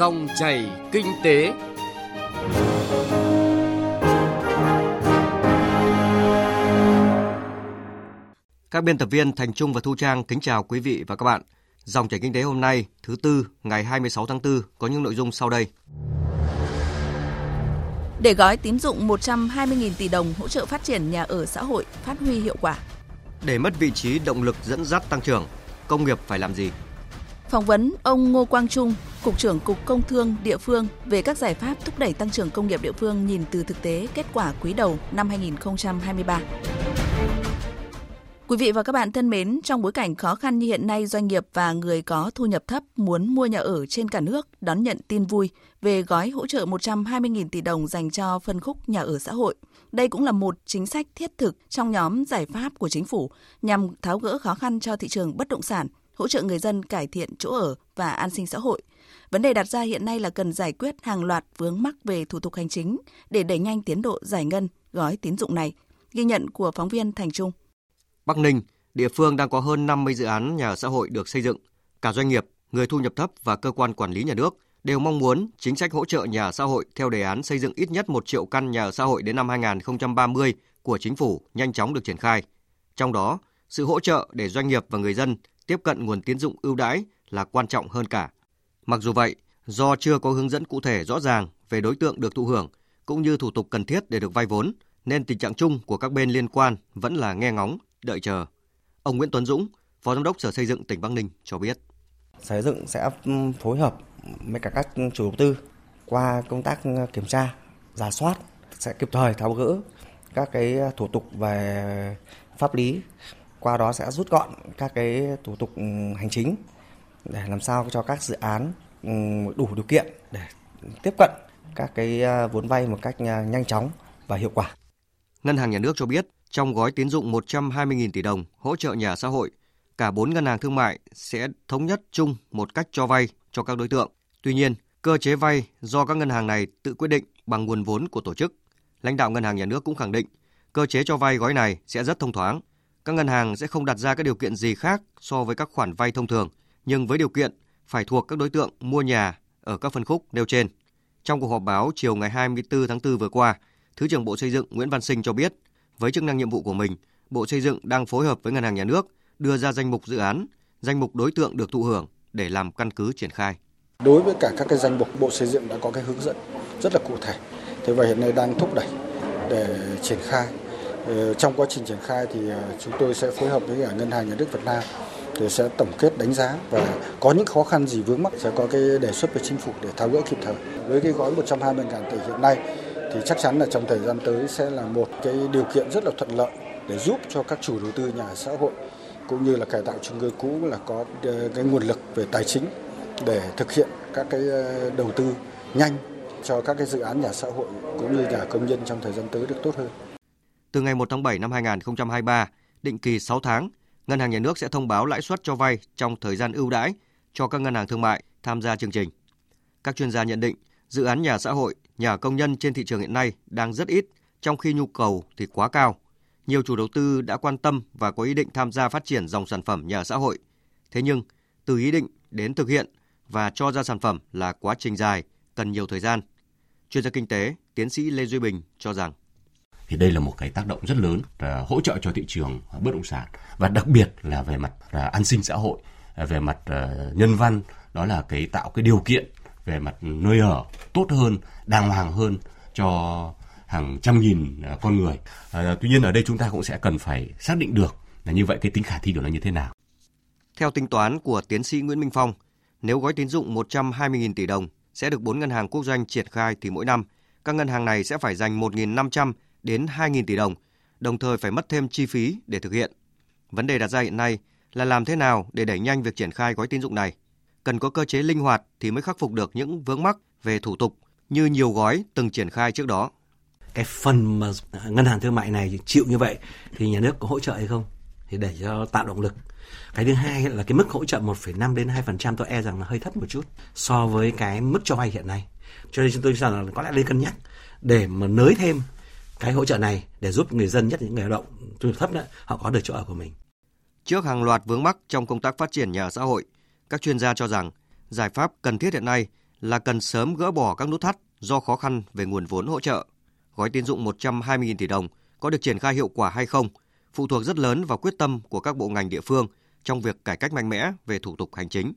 Dòng chảy kinh tế. Các biên tập viên Thành Trung và Thu Trang kính chào quý vị và các bạn. Dòng chảy kinh tế hôm nay, thứ tư, ngày 26 tháng 4 có những nội dung sau đây. Để gói tín dụng 120.000 tỷ đồng hỗ trợ phát triển nhà ở xã hội phát huy hiệu quả. Để mất vị trí động lực dẫn dắt tăng trưởng, công nghiệp phải làm gì? Phỏng vấn ông Ngô Quang Trung, Cục trưởng Cục Công Thương địa phương về các giải pháp thúc đẩy tăng trưởng công nghiệp địa phương nhìn từ thực tế kết quả quý đầu năm 2023. Quý vị và các bạn thân mến, trong bối cảnh khó khăn như hiện nay, doanh nghiệp và người có thu nhập thấp muốn mua nhà ở trên cả nước đón nhận tin vui về gói hỗ trợ 120.000 tỷ đồng dành cho phân khúc nhà ở xã hội. Đây cũng là một chính sách thiết thực trong nhóm giải pháp của chính phủ nhằm tháo gỡ khó khăn cho thị trường bất động sản, hỗ trợ người dân cải thiện chỗ ở và an sinh xã hội. Vấn đề đặt ra hiện nay là cần giải quyết hàng loạt vướng mắc về thủ tục hành chính để đẩy nhanh tiến độ giải ngân gói tín dụng này. Ghi nhận của phóng viên Thành Trung. Bắc Ninh, địa phương đang có hơn 50 dự án nhà ở xã hội được xây dựng. Cả doanh nghiệp, người thu nhập thấp và cơ quan quản lý nhà nước đều mong muốn chính sách hỗ trợ nhà ở xã hội theo đề án xây dựng ít nhất 1 triệu căn nhà ở xã hội đến năm 2030 của chính phủ nhanh chóng được triển khai. Trong đó, sự hỗ trợ để doanh nghiệp và người dân tiếp cận nguồn tiến dụng ưu đãi là quan trọng hơn cả. Mặc dù vậy, do chưa có hướng dẫn cụ thể rõ ràng về đối tượng được thụ hưởng cũng như thủ tục cần thiết để được vay vốn, nên tình trạng chung của các bên liên quan vẫn là nghe ngóng, đợi chờ. Ông Nguyễn Tuấn Dũng, Phó Giám đốc Sở Xây dựng tỉnh Bắc Ninh cho biết. Sở Xây dựng sẽ phối hợp với cả các chủ đầu tư qua công tác kiểm tra, giả soát sẽ kịp thời tháo gỡ các cái thủ tục về pháp lý qua đó sẽ rút gọn các cái thủ tục ừ, hành chính để làm sao cho các dự án ừ, đủ điều kiện để tiếp cận các cái à, vốn vay một cách à, nhanh chóng và hiệu quả. Ngân hàng Nhà nước cho biết trong gói tín dụng 120.000 tỷ đồng hỗ trợ nhà xã hội, cả 4 ngân hàng thương mại sẽ thống nhất chung một cách cho vay cho các đối tượng. Tuy nhiên, cơ chế vay do các ngân hàng này tự quyết định bằng nguồn vốn của tổ chức. Lãnh đạo ngân hàng nhà nước cũng khẳng định, cơ chế cho vay gói này sẽ rất thông thoáng. Các ngân hàng sẽ không đặt ra các điều kiện gì khác so với các khoản vay thông thường, nhưng với điều kiện phải thuộc các đối tượng mua nhà ở các phân khúc nêu trên. Trong cuộc họp báo chiều ngày 24 tháng 4 vừa qua, Thứ trưởng Bộ Xây dựng Nguyễn Văn Sinh cho biết, với chức năng nhiệm vụ của mình, Bộ Xây dựng đang phối hợp với Ngân hàng Nhà nước đưa ra danh mục dự án, danh mục đối tượng được thụ hưởng để làm căn cứ triển khai. Đối với cả các cái danh mục Bộ Xây dựng đã có cái hướng dẫn rất là cụ thể. Thế và hiện nay đang thúc đẩy để triển khai. Ờ, trong quá trình triển khai thì ờ, chúng tôi sẽ phối hợp với cả Ngân hàng Nhà nước Việt Nam để sẽ tổng kết đánh giá và có những khó khăn gì vướng mắc sẽ có cái đề xuất với chính phủ để tháo gỡ kịp thời. Với cái gói 120 ngàn tỷ hiện nay thì chắc chắn là trong thời gian tới sẽ là một cái điều kiện rất là thuận lợi để giúp cho các chủ đầu tư nhà xã hội cũng như là cải tạo chung cư cũ là có ờ, cái nguồn lực về tài chính để thực hiện các cái đầu tư nhanh cho các cái dự án nhà xã hội cũng như nhà công nhân trong thời gian tới được tốt hơn. Từ ngày 1 tháng 7 năm 2023, định kỳ 6 tháng, Ngân hàng Nhà nước sẽ thông báo lãi suất cho vay trong thời gian ưu đãi cho các ngân hàng thương mại tham gia chương trình. Các chuyên gia nhận định, dự án nhà xã hội, nhà công nhân trên thị trường hiện nay đang rất ít, trong khi nhu cầu thì quá cao. Nhiều chủ đầu tư đã quan tâm và có ý định tham gia phát triển dòng sản phẩm nhà xã hội. Thế nhưng, từ ý định đến thực hiện và cho ra sản phẩm là quá trình dài, cần nhiều thời gian. Chuyên gia kinh tế, tiến sĩ Lê Duy Bình cho rằng thì đây là một cái tác động rất lớn à, hỗ trợ cho thị trường bất động sản. Và đặc biệt là về mặt à, an sinh xã hội à, về mặt nhân văn, đó là cái tạo cái điều kiện về mặt nơi ở tốt hơn, đàng hoàng hơn cho hàng trăm nghìn con người. Tuy nhiên ở đây chúng ta cũng sẽ cần phải xác định được là như vậy cái tính khả thi của nó như thế nào. Theo tính toán của tiến sĩ Nguyễn Minh Phong, nếu gói tín dụng 120.000 tỷ đồng sẽ được 4 ngân hàng quốc doanh triển khai thì mỗi năm, các ngân hàng này sẽ phải dành 1.500 đến 2.000 tỷ đồng, đồng thời phải mất thêm chi phí để thực hiện. Vấn đề đặt ra hiện nay là làm thế nào để đẩy nhanh việc triển khai gói tín dụng này. Cần có cơ chế linh hoạt thì mới khắc phục được những vướng mắc về thủ tục như nhiều gói từng triển khai trước đó. Cái phần mà ngân hàng thương mại này chịu như vậy thì nhà nước có hỗ trợ hay không? Thì để cho tạo động lực. Cái thứ hai là cái mức hỗ trợ 1,5 đến 2% tôi e rằng là hơi thấp một chút so với cái mức cho vay hiện nay. Cho nên chúng tôi cho rằng là có lẽ nên cân nhắc để mà nới thêm cái hỗ trợ này để giúp người dân nhất những người lao động thu nhập thấp đó, họ có được chỗ ở của mình. Trước hàng loạt vướng mắc trong công tác phát triển nhà ở xã hội, các chuyên gia cho rằng giải pháp cần thiết hiện nay là cần sớm gỡ bỏ các nút thắt do khó khăn về nguồn vốn hỗ trợ. Gói tín dụng 120.000 tỷ đồng có được triển khai hiệu quả hay không phụ thuộc rất lớn vào quyết tâm của các bộ ngành địa phương trong việc cải cách mạnh mẽ về thủ tục hành chính.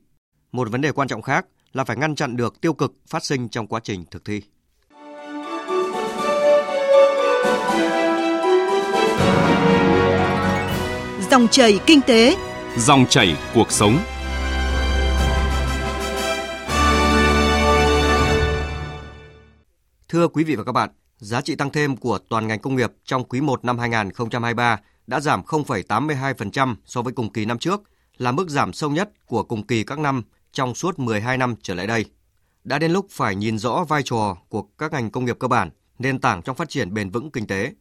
Một vấn đề quan trọng khác là phải ngăn chặn được tiêu cực phát sinh trong quá trình thực thi. Dòng chảy kinh tế, dòng chảy cuộc sống. Thưa quý vị và các bạn, giá trị tăng thêm của toàn ngành công nghiệp trong quý 1 năm 2023 đã giảm 0,82% so với cùng kỳ năm trước, là mức giảm sâu nhất của cùng kỳ các năm trong suốt 12 năm trở lại đây. Đã đến lúc phải nhìn rõ vai trò của các ngành công nghiệp cơ bản, nền tảng trong phát triển bền vững kinh tế.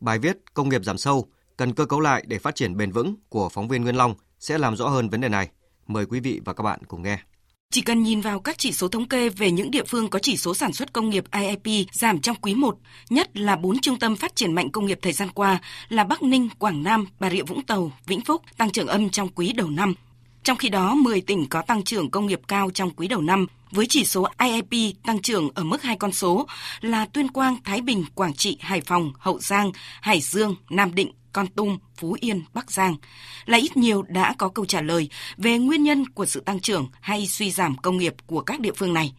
Bài viết Công nghiệp giảm sâu, cần cơ cấu lại để phát triển bền vững của phóng viên Nguyên Long sẽ làm rõ hơn vấn đề này. Mời quý vị và các bạn cùng nghe. Chỉ cần nhìn vào các chỉ số thống kê về những địa phương có chỉ số sản xuất công nghiệp IIP giảm trong quý 1, nhất là bốn trung tâm phát triển mạnh công nghiệp thời gian qua là Bắc Ninh, Quảng Nam, Bà Rịa Vũng Tàu, Vĩnh Phúc tăng trưởng âm trong quý đầu năm. Trong khi đó, 10 tỉnh có tăng trưởng công nghiệp cao trong quý đầu năm, với chỉ số IIP tăng trưởng ở mức hai con số là Tuyên Quang, Thái Bình, Quảng Trị, Hải Phòng, Hậu Giang, Hải Dương, Nam Định, con Tum, Phú Yên, Bắc Giang là ít nhiều đã có câu trả lời về nguyên nhân của sự tăng trưởng hay suy giảm công nghiệp của các địa phương này.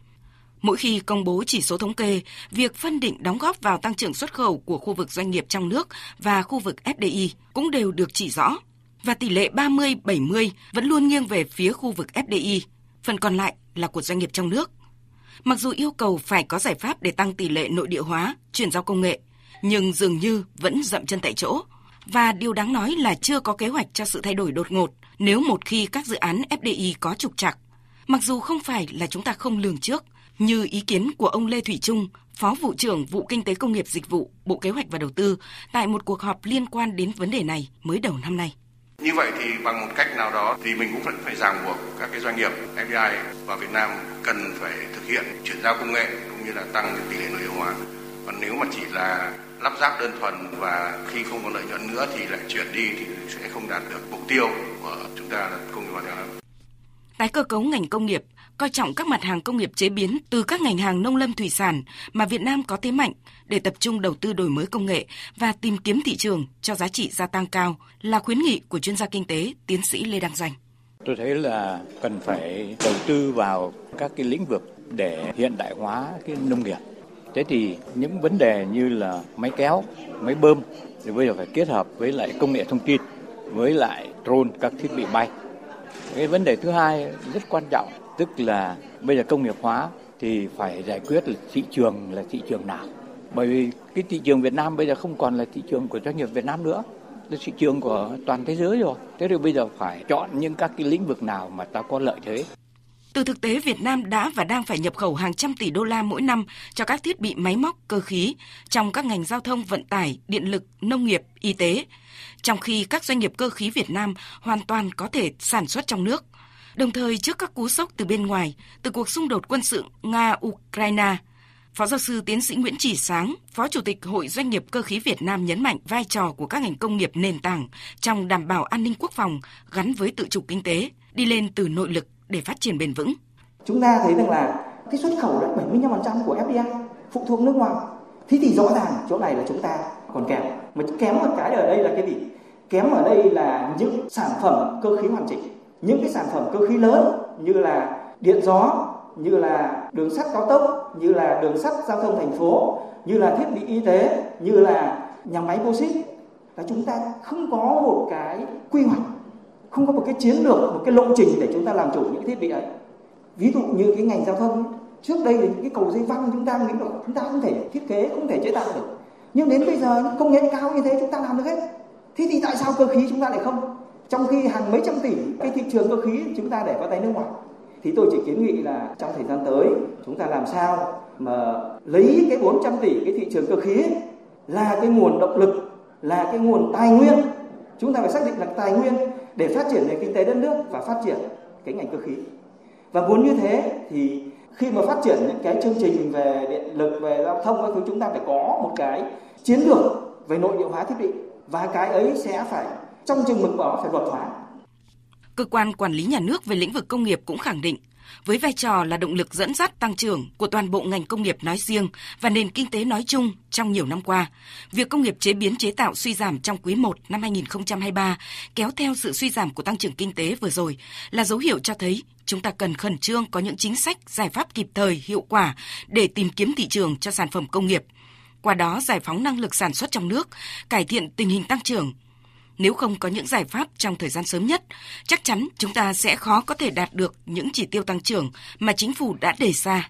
Mỗi khi công bố chỉ số thống kê, việc phân định đóng góp vào tăng trưởng xuất khẩu của khu vực doanh nghiệp trong nước và khu vực FDI cũng đều được chỉ rõ. Và tỷ lệ 30-70 vẫn luôn nghiêng về phía khu vực FDI, phần còn lại là của doanh nghiệp trong nước. Mặc dù yêu cầu phải có giải pháp để tăng tỷ lệ nội địa hóa, chuyển giao công nghệ, nhưng dường như vẫn dậm chân tại chỗ – và điều đáng nói là chưa có kế hoạch cho sự thay đổi đột ngột nếu một khi các dự án FDI có trục trặc. Mặc dù không phải là chúng ta không lường trước, như ý kiến của ông Lê Thủy Trung, Phó vụ trưởng vụ Kinh tế Công nghiệp Dịch vụ, Bộ Kế hoạch và Đầu tư tại một cuộc họp liên quan đến vấn đề này mới đầu năm nay. Như vậy thì bằng một cách nào đó thì mình cũng vẫn phải ràng buộc các cái doanh nghiệp FDI vào Việt Nam cần phải thực hiện chuyển giao công nghệ cũng như là tăng tỷ lệ nội địa hóa. Còn nếu mà chỉ là lắp ráp đơn thuần và khi không có lợi nhuận nữa thì lại chuyển đi thì sẽ không đạt được mục tiêu của chúng ta là công nghiệp hóa theo. Tái cơ cấu ngành công nghiệp coi trọng các mặt hàng công nghiệp chế biến từ các ngành hàng nông lâm thủy sản mà Việt Nam có thế mạnh để tập trung đầu tư đổi mới công nghệ và tìm kiếm thị trường cho giá trị gia tăng cao là khuyến nghị của chuyên gia kinh tế tiến sĩ Lê Đăng Doanh. Tôi thấy là cần phải đầu tư vào các cái lĩnh vực để hiện đại hóa cái nông nghiệp Thế thì những vấn đề như là máy kéo, máy bơm thì bây giờ phải kết hợp với lại công nghệ thông tin, với lại drone các thiết bị bay. Cái vấn đề thứ hai rất quan trọng, tức là bây giờ công nghiệp hóa thì phải giải quyết là thị trường là thị trường nào. Bởi vì cái thị trường Việt Nam bây giờ không còn là thị trường của doanh nghiệp Việt Nam nữa, là thị trường của toàn thế giới rồi. Thế thì bây giờ phải chọn những các cái lĩnh vực nào mà ta có lợi thế. Từ thực tế, Việt Nam đã và đang phải nhập khẩu hàng trăm tỷ đô la mỗi năm cho các thiết bị máy móc, cơ khí trong các ngành giao thông, vận tải, điện lực, nông nghiệp, y tế, trong khi các doanh nghiệp cơ khí Việt Nam hoàn toàn có thể sản xuất trong nước. Đồng thời trước các cú sốc từ bên ngoài, từ cuộc xung đột quân sự Nga-Ukraine, Phó giáo sư tiến sĩ Nguyễn Chỉ Sáng, Phó Chủ tịch Hội Doanh nghiệp Cơ khí Việt Nam nhấn mạnh vai trò của các ngành công nghiệp nền tảng trong đảm bảo an ninh quốc phòng gắn với tự chủ kinh tế, đi lên từ nội lực để phát triển bền vững. Chúng ta thấy rằng là cái xuất khẩu là 75% của FDI phụ thuộc nước ngoài. Thế thì rõ ràng chỗ này là chúng ta còn kém. Mà kém một cái ở đây là cái gì? Kém ở đây là những sản phẩm cơ khí hoàn chỉnh. Những cái sản phẩm cơ khí lớn như là điện gió, như là đường sắt cao tốc, như là đường sắt giao thông thành phố, như là thiết bị y tế, như là nhà máy bô xít là chúng ta không có một cái quy hoạch không có một cái chiến lược một cái lộ trình để chúng ta làm chủ những thiết bị ấy. Ví dụ như cái ngành giao thông trước đây thì cái cầu dây văng chúng ta nghĩ là chúng ta không thể thiết kế không thể chế tạo được. Nhưng đến bây giờ công nghệ cao như thế chúng ta làm được hết. Thế thì tại sao cơ khí chúng ta lại không? Trong khi hàng mấy trăm tỷ cái thị trường cơ khí chúng ta để vào tay nước ngoài. Thì tôi chỉ kiến nghị là trong thời gian tới chúng ta làm sao mà lấy cái 400 tỷ cái thị trường cơ khí ấy, là cái nguồn động lực là cái nguồn tài nguyên. Chúng ta phải xác định là tài nguyên để phát triển nền kinh tế đất nước và phát triển cái ngành cơ khí. Và muốn như thế thì khi mà phát triển những cái chương trình về điện lực, về giao thông các thứ, chúng ta phải có một cái chiến lược về nội địa hóa thiết bị và cái ấy sẽ phải trong chừng mực đó phải luật hóa. Cơ quan quản lý nhà nước về lĩnh vực công nghiệp cũng khẳng định với vai trò là động lực dẫn dắt tăng trưởng của toàn bộ ngành công nghiệp nói riêng và nền kinh tế nói chung trong nhiều năm qua, việc công nghiệp chế biến chế tạo suy giảm trong quý 1 năm 2023 kéo theo sự suy giảm của tăng trưởng kinh tế vừa rồi là dấu hiệu cho thấy chúng ta cần khẩn trương có những chính sách, giải pháp kịp thời, hiệu quả để tìm kiếm thị trường cho sản phẩm công nghiệp. Qua đó giải phóng năng lực sản xuất trong nước, cải thiện tình hình tăng trưởng, nếu không có những giải pháp trong thời gian sớm nhất, chắc chắn chúng ta sẽ khó có thể đạt được những chỉ tiêu tăng trưởng mà chính phủ đã đề ra.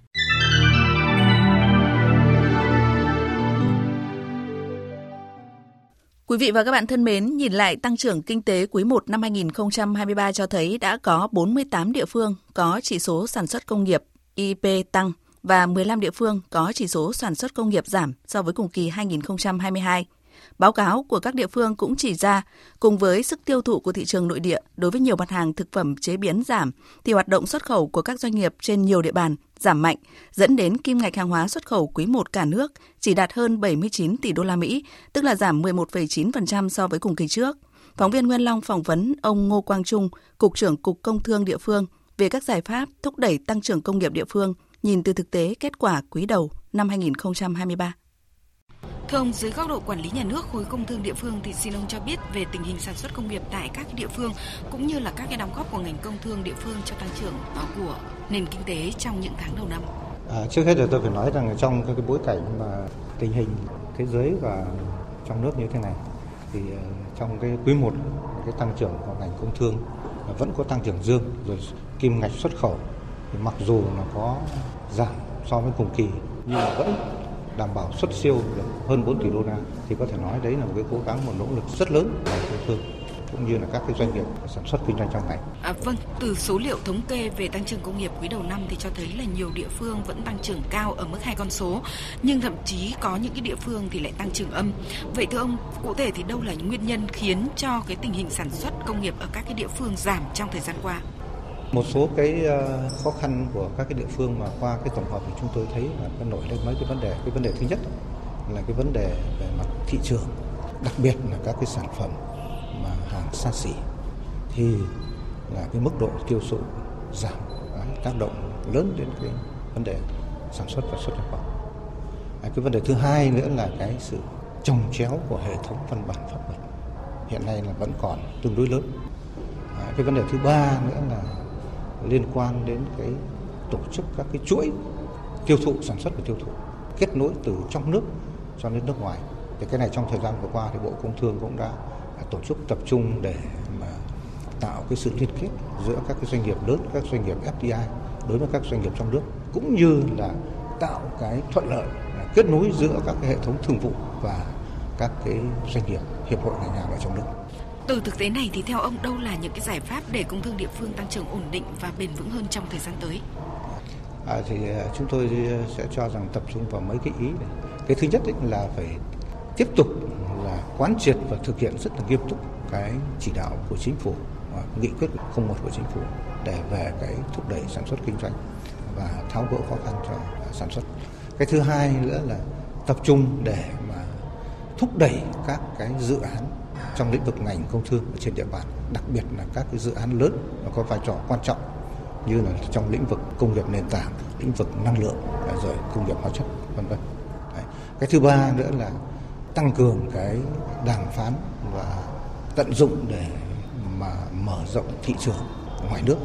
Quý vị và các bạn thân mến, nhìn lại tăng trưởng kinh tế quý 1 năm 2023 cho thấy đã có 48 địa phương có chỉ số sản xuất công nghiệp IP tăng và 15 địa phương có chỉ số sản xuất công nghiệp giảm so với cùng kỳ 2022. Báo cáo của các địa phương cũng chỉ ra, cùng với sức tiêu thụ của thị trường nội địa đối với nhiều mặt hàng thực phẩm chế biến giảm, thì hoạt động xuất khẩu của các doanh nghiệp trên nhiều địa bàn giảm mạnh, dẫn đến kim ngạch hàng hóa xuất khẩu quý 1 cả nước chỉ đạt hơn 79 tỷ đô la Mỹ, tức là giảm 11,9% so với cùng kỳ trước. Phóng viên Nguyên Long phỏng vấn ông Ngô Quang Trung, Cục trưởng Cục Công Thương địa phương về các giải pháp thúc đẩy tăng trưởng công nghiệp địa phương nhìn từ thực tế kết quả quý đầu năm 2023. Thưa ông, dưới góc độ quản lý nhà nước khối công thương địa phương thì xin ông cho biết về tình hình sản xuất công nghiệp tại các địa phương cũng như là các cái đóng góp của ngành công thương địa phương cho tăng trưởng ờ, của nền kinh tế trong những tháng đầu năm. À, trước hết là tôi phải nói rằng trong cái bối cảnh mà tình hình thế giới và trong nước như thế này thì ờ, trong cái quý 1 cái tăng trưởng của ngành công thương vẫn có tăng trưởng dương rồi kim ngạch xuất khẩu thì mặc dù là có giảm so với cùng kỳ nhưng mà vẫn đảm bảo xuất siêu được hơn 4 tỷ đô la thì có thể nói đấy là một cái cố gắng một nỗ lực rất lớn của địa phương cũng như là các cái doanh nghiệp sản xuất kinh doanh trong ngành. À, vâng, từ số liệu thống kê về tăng trưởng công nghiệp quý đầu năm thì cho thấy là nhiều địa phương vẫn tăng trưởng cao ở mức hai con số, nhưng thậm chí có những cái địa phương thì lại tăng trưởng âm. Vậy thưa ông, cụ thể thì đâu là những nguyên nhân khiến cho cái tình hình sản xuất công nghiệp ở các cái địa phương giảm trong thời gian qua? Một số cái ờ, khó khăn của các cái địa phương mà qua cái tổng hợp thì chúng tôi thấy là nó nổi lên mấy cái vấn đề. Cái vấn đề thứ nhất là cái vấn đề về mặt thị trường, đặc biệt là các cái sản phẩm mà hàng xa xỉ thì là cái mức độ tiêu thụ giảm tác động lớn đến cái vấn đề sản xuất và xuất nhập khẩu. Cái vấn đề thứ hai nữa là cái sự trồng chéo của hệ thống văn bản pháp luật hiện nay là vẫn còn tương đối lớn. Cái vấn đề thứ ba nữa là liên quan đến cái tổ chức các cái chuỗi tiêu thụ, sản xuất và tiêu thụ, kết nối từ trong nước cho đến nước ngoài. Thì cái này trong thời gian vừa qua thì bộ công thương cũng đã tổ chức tập trung để mà tạo cái sự liên kết giữa các cái doanh nghiệp lớn, các doanh nghiệp FDI đối với các doanh nghiệp trong nước, cũng như là tạo cái thuận lợi kết nối giữa các cái hệ thống thương vụ và các cái doanh nghiệp, hiệp hội ngành hàng ở trong nước từ thực tế này thì theo ông đâu là những cái giải pháp để công thương địa phương tăng trưởng ổn định và bền vững hơn trong thời gian tới? À, thì à, chúng tôi à, sẽ cho rằng tập trung vào mấy cái ý này. Cái thứ nhất là phải tiếp tục là quán triệt và thực hiện rất là nghiêm túc cái chỉ đạo của chính phủ, nghị quyết 01 của chính phủ để về cái thúc đẩy sản xuất kinh doanh và tháo gỡ khó khăn cho à, sản xuất. Cái thứ hai nữa là tập trung để mà thúc đẩy các cái dự án trong lĩnh vực ngành công thương trên địa bàn, đặc biệt là các cái dự án lớn và có vai trò quan trọng như là trong lĩnh vực công nghiệp nền tảng, lĩnh vực năng lượng rồi công nghiệp hóa chất vân vân. Cái thứ ba nữa là tăng cường cái đàm phán và tận dụng để mà mở rộng thị trường ngoài nước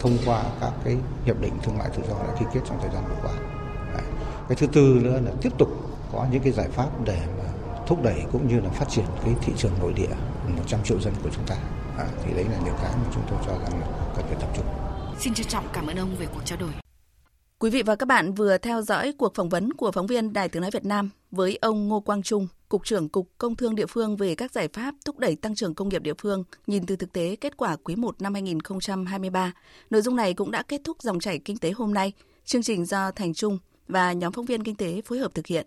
thông qua các cái hiệp định thương mại tự do đã ký kết trong thời gian vừa qua. Đấy. Cái thứ tư nữa là tiếp tục có những cái giải pháp để mà thúc đẩy cũng như là phát triển cái thị trường nội địa 100 triệu dân của chúng ta. À, thì đấy là những cái mà chúng tôi cho rằng là cần phải tập trung. Xin trân trọng cảm ơn ông về cuộc trao đổi. Quý vị và các bạn vừa theo dõi cuộc phỏng vấn của phóng viên Đài Tiếng Nói Việt Nam với ông Ngô Quang Trung, Cục trưởng Cục Công Thương địa phương về các giải pháp thúc đẩy tăng trưởng công nghiệp địa phương nhìn từ thực tế kết quả quý 1 năm 2023. Nội dung này cũng đã kết thúc dòng chảy kinh tế hôm nay. Chương trình do Thành Trung và nhóm phóng viên kinh tế phối hợp thực hiện.